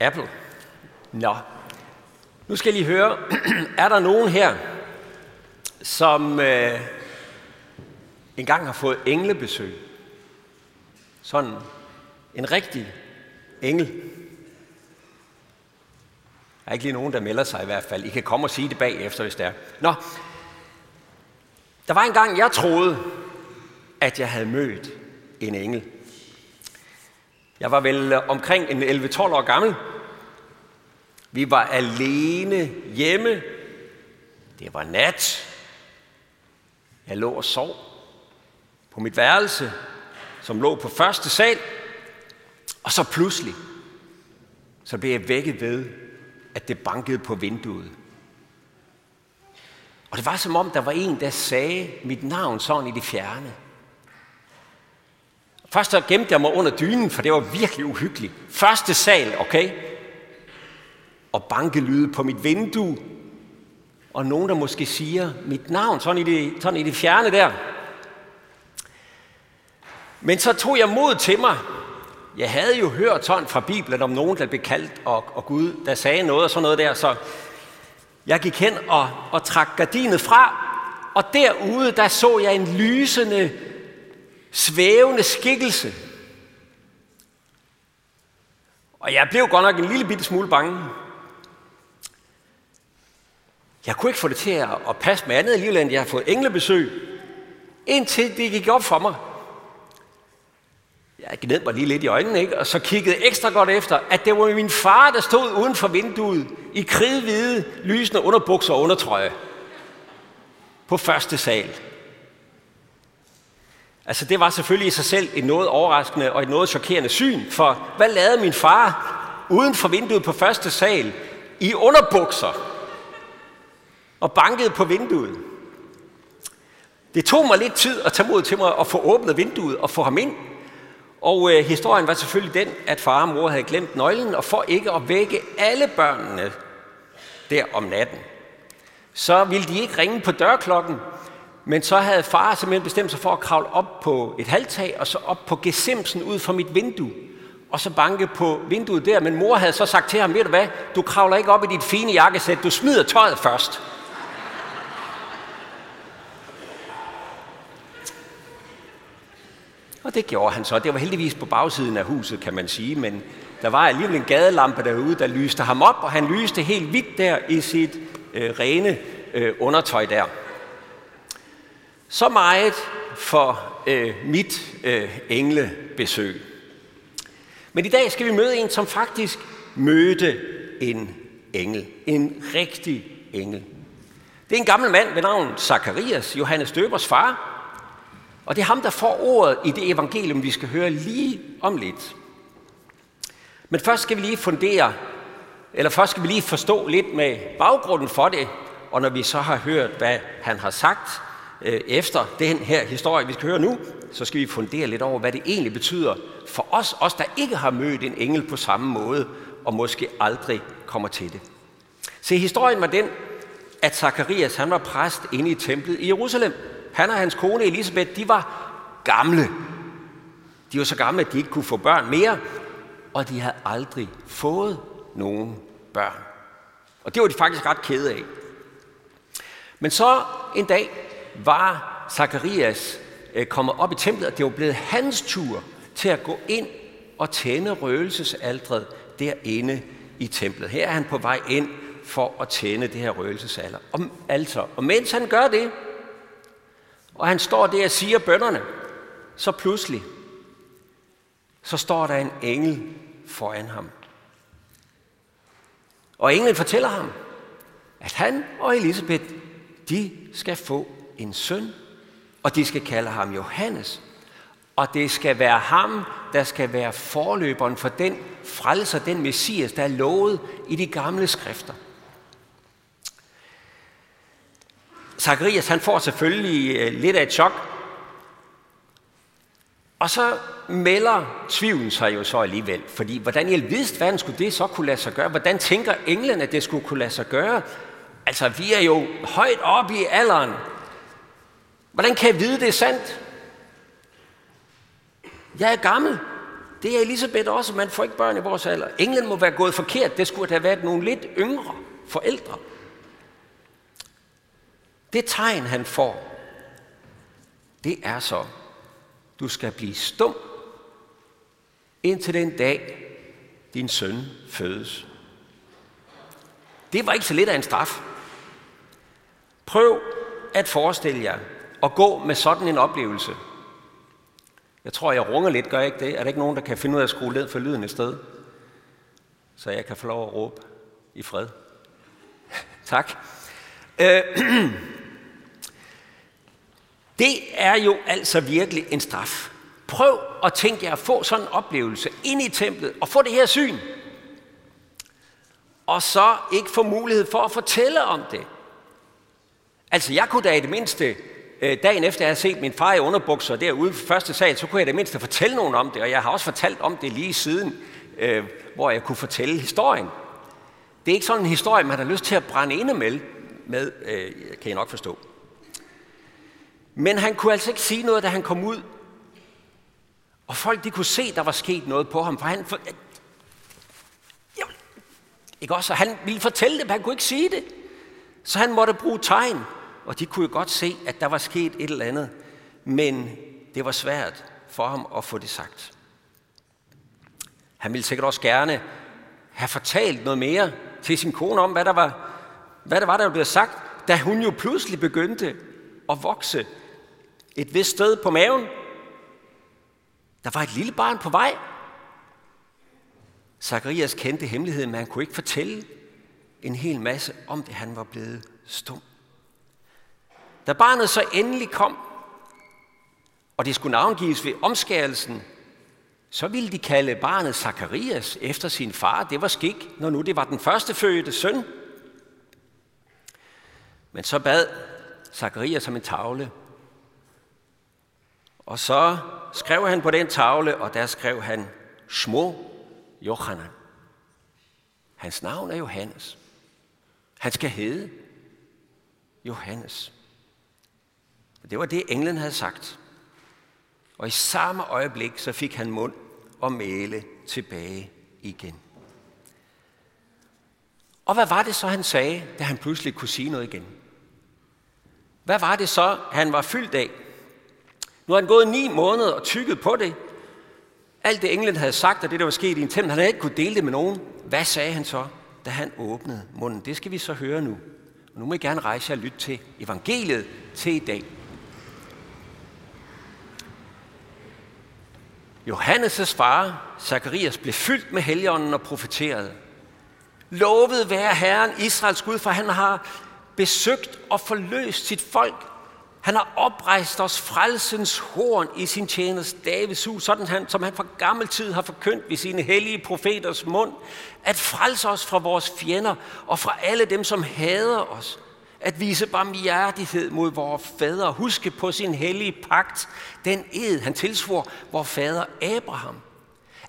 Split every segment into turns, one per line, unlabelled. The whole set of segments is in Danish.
Apple. Nå, nu skal I lige høre, er der nogen her, som øh, engang har fået englebesøg? Sådan en rigtig engel. Der er ikke lige nogen, der melder sig i hvert fald. I kan komme og sige det bagefter, hvis det er. Nå, der var en gang, jeg troede, at jeg havde mødt en engel. Jeg var vel øh, omkring en 11-12 år gammel. Vi var alene hjemme. Det var nat. Jeg lå og sov på mit værelse, som lå på første sal. Og så pludselig, så blev jeg vækket ved, at det bankede på vinduet. Og det var som om, der var en, der sagde mit navn sådan i det fjerne. Først så gemte jeg mig under dynen, for det var virkelig uhyggeligt. Første sal, okay? Og bankelyde på mit vindue. Og nogen, der måske siger mit navn, sådan i det, sådan i det fjerne der. Men så tog jeg mod til mig. Jeg havde jo hørt sådan fra Bibelen om nogen, der blev kaldt, og, og Gud, der sagde noget og sådan noget der. Så jeg gik hen og, og trak gardinet fra, og derude, der så jeg en lysende, svævende skikkelse. Og jeg blev godt nok en lille bitte smule bange. Jeg kunne ikke få det til at, passe med andet alligevel, end jeg har fået englebesøg. Indtil det gik op for mig. Jeg gned mig lige lidt i øjnene, ikke? og så kiggede ekstra godt efter, at det var min far, der stod uden for vinduet i kridhvide, lysende underbukser og undertrøje. På første sal. Altså det var selvfølgelig i sig selv et noget overraskende og et noget chokerende syn, for hvad lavede min far uden for vinduet på første sal i underbukser og bankede på vinduet? Det tog mig lidt tid at tage mod til mig og få åbnet vinduet og få ham ind. Og øh, historien var selvfølgelig den, at far og mor havde glemt nøglen, og for ikke at vække alle børnene der om natten, så ville de ikke ringe på dørklokken, men så havde far simpelthen bestemt sig for at kravle op på et halvtag, og så op på gesimsen ud fra mit vindue, og så banke på vinduet der. Men mor havde så sagt til ham, ved du hvad, du kravler ikke op i dit fine jakkesæt, du smider tøjet først. Og det gjorde han så. Det var heldigvis på bagsiden af huset, kan man sige, men der var alligevel en gadelampe derude, der lyste ham op, og han lyste helt hvidt der i sit øh, rene øh, undertøj der. Så meget for øh, mit øh, englebesøg. Men i dag skal vi møde en, som faktisk mødte en engel. En rigtig engel. Det er en gammel mand ved navn Zacharias, Johannes Døbers far. Og det er ham, der får ordet i det evangelium, vi skal høre lige om lidt. Men først skal vi lige fundere, eller først skal vi lige forstå lidt med baggrunden for det, og når vi så har hørt, hvad han har sagt Øh, efter den her historie, vi skal høre nu, så skal vi fundere lidt over, hvad det egentlig betyder for os, os der ikke har mødt en engel på samme måde, og måske aldrig kommer til det. Se, historien var den, at Zakarias han var præst inde i templet i Jerusalem. Han og hans kone Elisabeth, de var gamle. De var så gamle, at de ikke kunne få børn mere, og de havde aldrig fået nogen børn. Og det var de faktisk ret kede af. Men så en dag var Zakarias øh, kommet op i templet, og det var blevet hans tur til at gå ind og tænde røgelsesaldret derinde i templet. Her er han på vej ind for at tænde det her røgelsesalter. Og, altså, og mens han gør det, og han står der og siger bønderne, så pludselig, så står der en engel foran ham. Og englen fortæller ham, at han og Elisabeth, de skal få en søn, og de skal kalde ham Johannes. Og det skal være ham, der skal være forløberen for den frelser, den messias, der er lovet i de gamle skrifter. Zacharias han får selvfølgelig øh, lidt af et chok. Og så melder tvivlen sig jo så alligevel. Fordi hvordan i alvidest verden skulle det så kunne lade sig gøre? Hvordan tænker englen, at det skulle kunne lade sig gøre? Altså, vi er jo højt oppe i alderen. Hvordan kan jeg vide, det er sandt? Jeg er gammel. Det er Elisabeth også, man får ikke børn i vores alder. Englen må være gået forkert. Det skulle have været nogle lidt yngre forældre. Det tegn, han får, det er så, du skal blive stum indtil den dag, din søn fødes. Det var ikke så lidt af en straf. Prøv at forestille jer at gå med sådan en oplevelse. Jeg tror, jeg runger lidt, gør jeg ikke det? Er der ikke nogen, der kan finde ud af at skrue ned for lyden et sted? Så jeg kan få lov at råbe i fred. tak. Øh, det er jo altså virkelig en straf. Prøv at tænke jer at få sådan en oplevelse ind i templet og få det her syn. Og så ikke få mulighed for at fortælle om det. Altså, jeg kunne da i det mindste, øh, dagen efter jeg havde set min far i underbukser derude på første sal, så kunne jeg i det mindste fortælle nogen om det. Og jeg har også fortalt om det lige siden, øh, hvor jeg kunne fortælle historien. Det er ikke sådan en historie, man har lyst til at brænde inde med, med øh, kan I nok forstå. Men han kunne altså ikke sige noget, da han kom ud. Og folk de kunne se, der var sket noget på ham, for han... For, jamen, ikke også? han ville fortælle det, men han kunne ikke sige det. Så han måtte bruge tegn, og de kunne jo godt se, at der var sket et eller andet. Men det var svært for ham at få det sagt. Han ville sikkert også gerne have fortalt noget mere til sin kone om, hvad der var, hvad der var, der blev sagt, da hun jo pludselig begyndte at vokse et vist sted på maven. Der var et lille barn på vej. Zacharias kendte hemmeligheden, men han kunne ikke fortælle en hel masse om det. Han var blevet stum. Da barnet så endelig kom, og det skulle navngives ved omskærelsen, så ville de kalde barnet Zakarias efter sin far. Det var skik, når nu det var den første fødte søn. Men så bad Zakarias som en tavle, og så skrev han på den tavle, og der skrev han Små Johanan. Hans navn er Johannes. Han skal hedde Johannes. Det var det, englen havde sagt. Og i samme øjeblik, så fik han mund og male tilbage igen. Og hvad var det så, han sagde, da han pludselig kunne sige noget igen? Hvad var det så, han var fyldt af? Nu har han gået ni måneder og tykket på det. Alt det englen havde sagt, og det der var sket i en tempel, han havde ikke kunne dele det med nogen. Hvad sagde han så, da han åbnede munden? Det skal vi så høre nu. Og nu må I gerne rejse jer og lytte til evangeliet til i dag. Johannes' far, Zakarias, blev fyldt med helligånden og profeterede. Lovet være Herren, Israels Gud, for han har besøgt og forløst sit folk han har oprejst os frelsens horn i sin tjeners Davids hus, sådan han, som han fra gammel tid har forkyndt ved sine hellige profeters mund, at frelse os fra vores fjender og fra alle dem, som hader os. At vise barmhjertighed mod vores fader. Huske på sin hellige pagt, den ed, han tilsvor vor fader Abraham.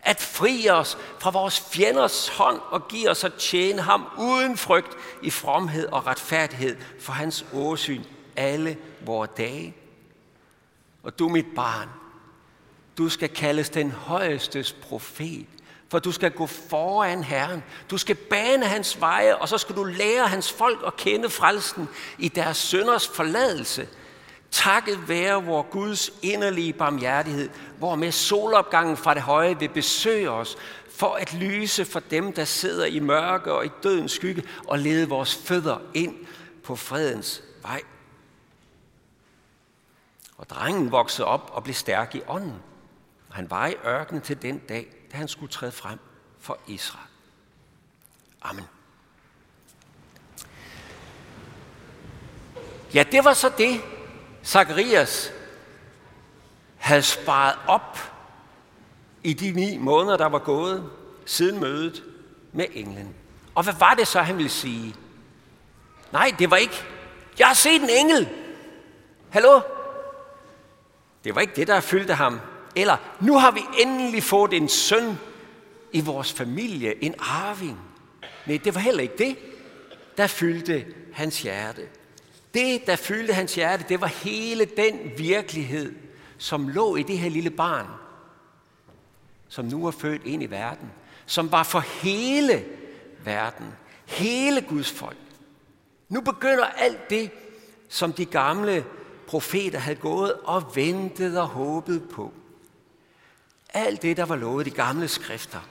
At fri os fra vores fjenders hånd og give os at tjene ham uden frygt i fromhed og retfærdighed for hans åsyn alle vores dage. Og du, mit barn, du skal kaldes den højestes profet, for du skal gå foran Herren. Du skal bane hans veje, og så skal du lære hans folk at kende frelsen i deres sønders forladelse. Takket være vor Guds inderlige barmhjertighed, hvor med solopgangen fra det høje vil besøge os, for at lyse for dem, der sidder i mørke og i dødens skygge, og lede vores fødder ind på fredens vej. Og drengen voksede op og blev stærk i ånden. Han var i ørkenen til den dag, da han skulle træde frem for Israel. Amen. Ja, det var så det, Zacharias havde sparet op i de ni måneder, der var gået siden mødet med englen. Og hvad var det så, han ville sige? Nej, det var ikke. Jeg har set en engel. Hallo? Det var ikke det, der fyldte ham. Eller, nu har vi endelig fået en søn i vores familie, en arving. Nej, det var heller ikke det, der fyldte hans hjerte. Det, der fyldte hans hjerte, det var hele den virkelighed, som lå i det her lille barn. som nu er født ind i verden, som var for hele verden, hele Guds folk. Nu begynder alt det, som de gamle profeter havde gået og ventet og håbet på. Alt det, der var lovet i de gamle skrifter,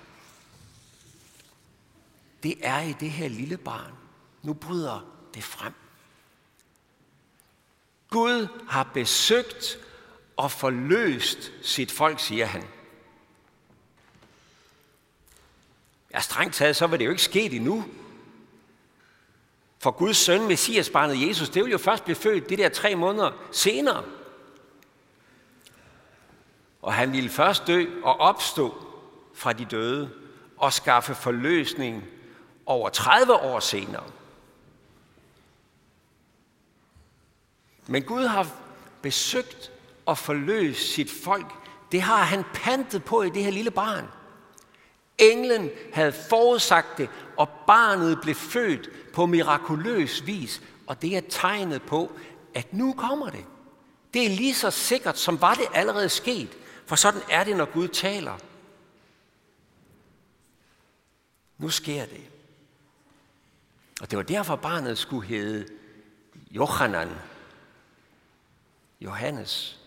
det er i det her lille barn. Nu bryder det frem. Gud har besøgt og forløst sit folk, siger han. Ja, strengt taget, så var det jo ikke sket endnu. For Guds søn, Messiasbarnet Jesus, det vil jo først blive født det der tre måneder senere. Og han ville først dø og opstå fra de døde og skaffe forløsning over 30 år senere. Men Gud har besøgt og forløst sit folk. Det har han pantet på i det her lille barn. Englen havde forudsagt det, og barnet blev født på mirakuløs vis. Og det er tegnet på, at nu kommer det. Det er lige så sikkert, som var det allerede sket. For sådan er det, når Gud taler. Nu sker det. Og det var derfor, barnet skulle hedde Johanan. Johannes.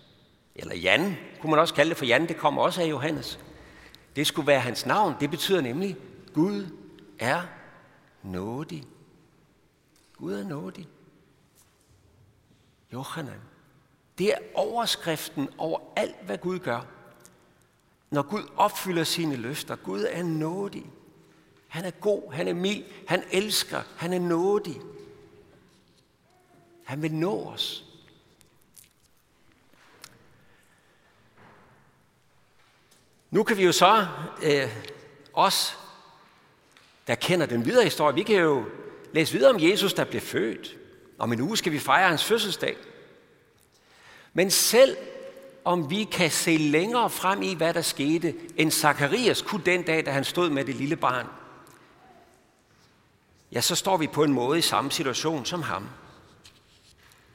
Eller Jan, kunne man også kalde det, for Jan, det kommer også af Johannes. Det skulle være hans navn. Det betyder nemlig, Gud er nådig. Gud er nådig. Johanan. Det er overskriften over alt, hvad Gud gør. Når Gud opfylder sine løfter. Gud er nådig. Han er god, han er mild, han elsker, han er nådig. Han vil nå os. Nu kan vi jo så, øh, os, der kender den videre historie, vi kan jo læse videre om Jesus, der blev født. Om en uge skal vi fejre hans fødselsdag. Men selv om vi kan se længere frem i, hvad der skete, end Zakarias kunne den dag, da han stod med det lille barn, ja, så står vi på en måde i samme situation som ham.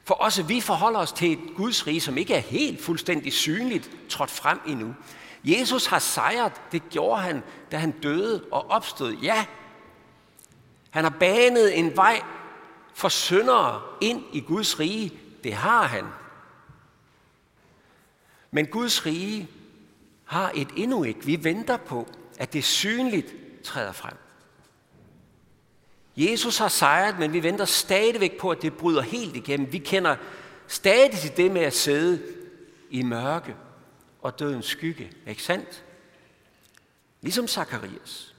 For også vi forholder os til et Guds rige, som ikke er helt fuldstændig synligt trådt frem endnu. Jesus har sejret, det gjorde han, da han døde og opstod. Ja, han har banet en vej for syndere ind i Guds rige. Det har han. Men Guds rige har et endnu ikke. Vi venter på, at det synligt træder frem. Jesus har sejret, men vi venter stadigvæk på, at det bryder helt igennem. Vi kender stadig til det med at sidde i mørke og dødens skygge. Ikke sandt? Ligesom Zakarias.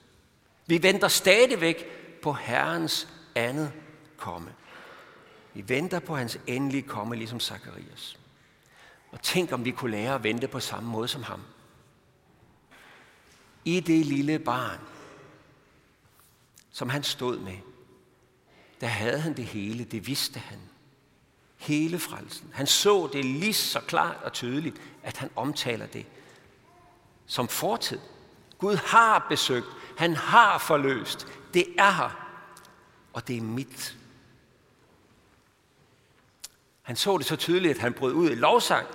Vi venter stadigvæk på Herrens andet komme. Vi venter på hans endelige komme, ligesom Zakarias. Og tænk, om vi kunne lære at vente på samme måde som ham. I det lille barn, som han stod med, der havde han det hele, det vidste han. Hele frelsen. Han så det lige så klart og tydeligt, at han omtaler det som fortid. Gud har besøgt, han har forløst, det er her, og det er mit. Han så det så tydeligt, at han brød ud i lovsang.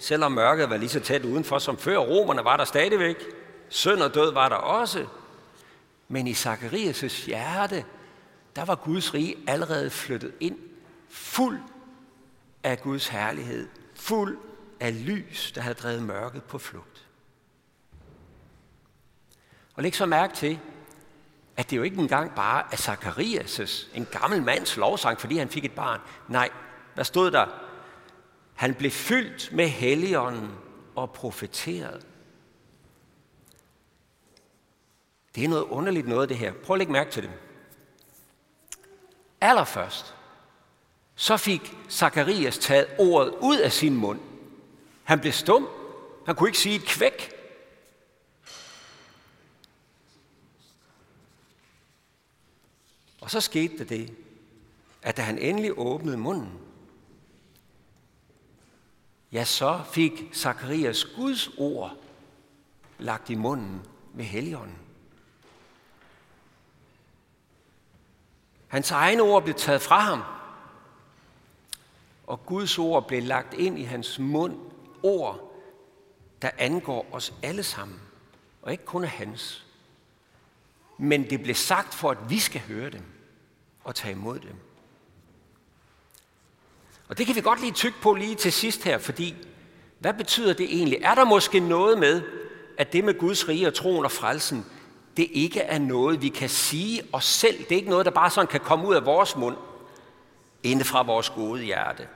Selvom mørket var lige så tæt udenfor som før, romerne var der stadigvæk. Søn og død var der også. Men i Zakarias' hjerte, der var Guds rige allerede flyttet ind, fuld af Guds herlighed, fuld af lys, der havde drevet mørket på flugt. Og læg så mærke til, at det jo ikke engang bare er Zakarias' en gammel mands lovsang, fordi han fik et barn. Nej, hvad stod der? Han blev fyldt med helligånden og profeteret. Det er noget underligt noget, det her. Prøv at lægge mærke til det. Allerførst, så fik Zakarias taget ordet ud af sin mund. Han blev stum. Han kunne ikke sige et kvæk. Og så skete der det, at da han endelig åbnede munden, ja, så fik Zakarias Guds ord lagt i munden med Helligånden. Hans egne ord blev taget fra ham, og Guds ord blev lagt ind i hans mund. Ord, der angår os alle sammen, og ikke kun hans. Men det blev sagt for, at vi skal høre dem og tage imod dem. Og det kan vi godt lige tykke på lige til sidst her, fordi hvad betyder det egentlig? Er der måske noget med, at det med Guds rige og troen og frelsen, det ikke er noget, vi kan sige os selv. Det er ikke noget, der bare sådan kan komme ud af vores mund, inde fra vores gode hjerte.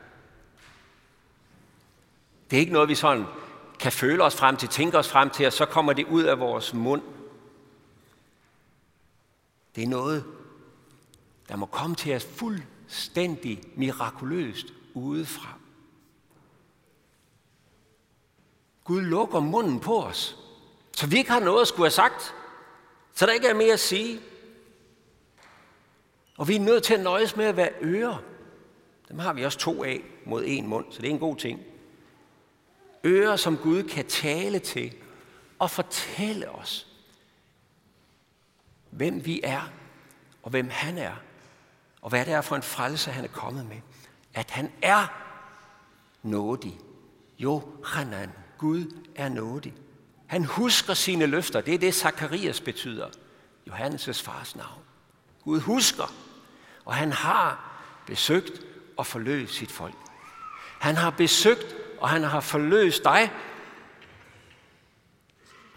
Det er ikke noget, vi sådan kan føle os frem til, tænke os frem til, og så kommer det ud af vores mund. Det er noget, der må komme til os fuldstændig mirakuløst udefra. Gud lukker munden på os, så vi ikke har noget at skulle have sagt, så der ikke er mere at sige. Og vi er nødt til at nøjes med at være ører. Dem har vi også to af mod en mund, så det er en god ting. Ører, som Gud kan tale til og fortælle os, hvem vi er, og hvem han er, og hvad det er for en frelse, han er kommet med. At han er nådig. Jo, Hanan, Gud er nådig. Han husker sine løfter. Det er det, Zakarias betyder. Johannes' fars navn. Gud husker, og han har besøgt og forløst sit folk. Han har besøgt, og han har forløst dig.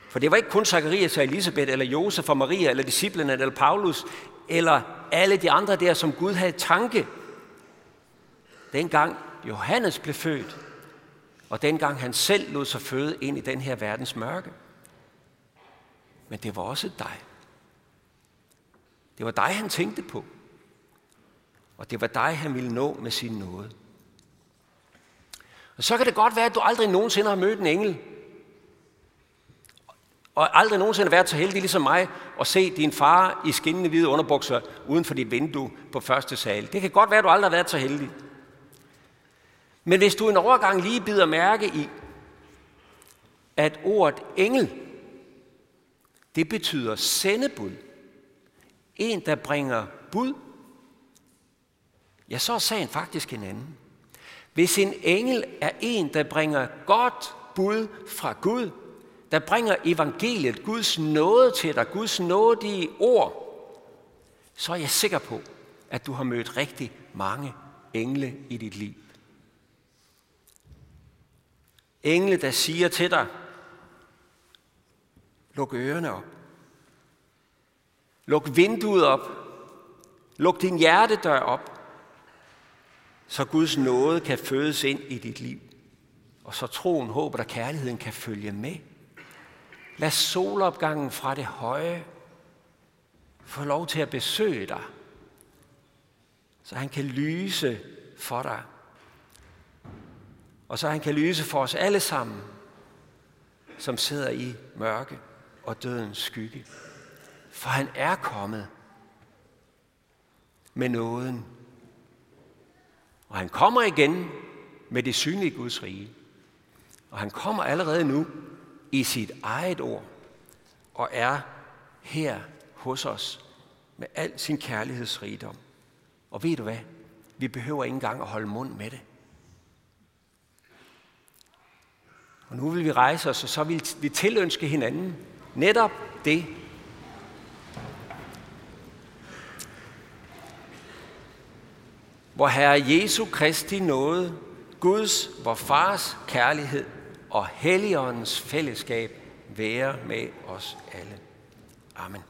For det var ikke kun Zakarias og Elisabeth, eller Josef og Maria, eller disciplene, eller Paulus, eller alle de andre der, som Gud havde tanke. Dengang Johannes blev født, og dengang han selv lod sig føde ind i den her verdens mørke. Men det var også dig. Det var dig, han tænkte på. Og det var dig, han ville nå med sin nåde. Og så kan det godt være, at du aldrig nogensinde har mødt en engel. Og aldrig nogensinde været så heldig ligesom mig at se din far i skinnende hvide underbukser uden for dit vindue på første sal. Det kan godt være, at du aldrig har været så heldig. Men hvis du en overgang lige bider mærke i, at ordet engel, det betyder sendebud. En, der bringer bud. Ja, så er sagen faktisk en anden. Hvis en engel er en, der bringer godt bud fra Gud, der bringer evangeliet, Guds nåde til dig, Guds nådige ord, så er jeg sikker på, at du har mødt rigtig mange engle i dit liv. Engle, der siger til dig, luk ørerne op. Luk vinduet op. Luk din hjertedør op, så Guds nåde kan fødes ind i dit liv. Og så troen, håbet og kærligheden kan følge med. Lad solopgangen fra det høje få lov til at besøge dig, så han kan lyse for dig og så han kan lyse for os alle sammen, som sidder i mørke og dødens skygge. For han er kommet med nåden. Og han kommer igen med det synlige Guds rige. Og han kommer allerede nu i sit eget ord og er her hos os med al sin kærlighedsrigdom. Og ved du hvad? Vi behøver ikke engang at holde mund med det. Og nu vil vi rejse os, og så vil vi tilønske hinanden netop det. Hvor Herre Jesu Kristi nåde, Guds, vor Fars kærlighed og Helligåndens fællesskab være med os alle. Amen.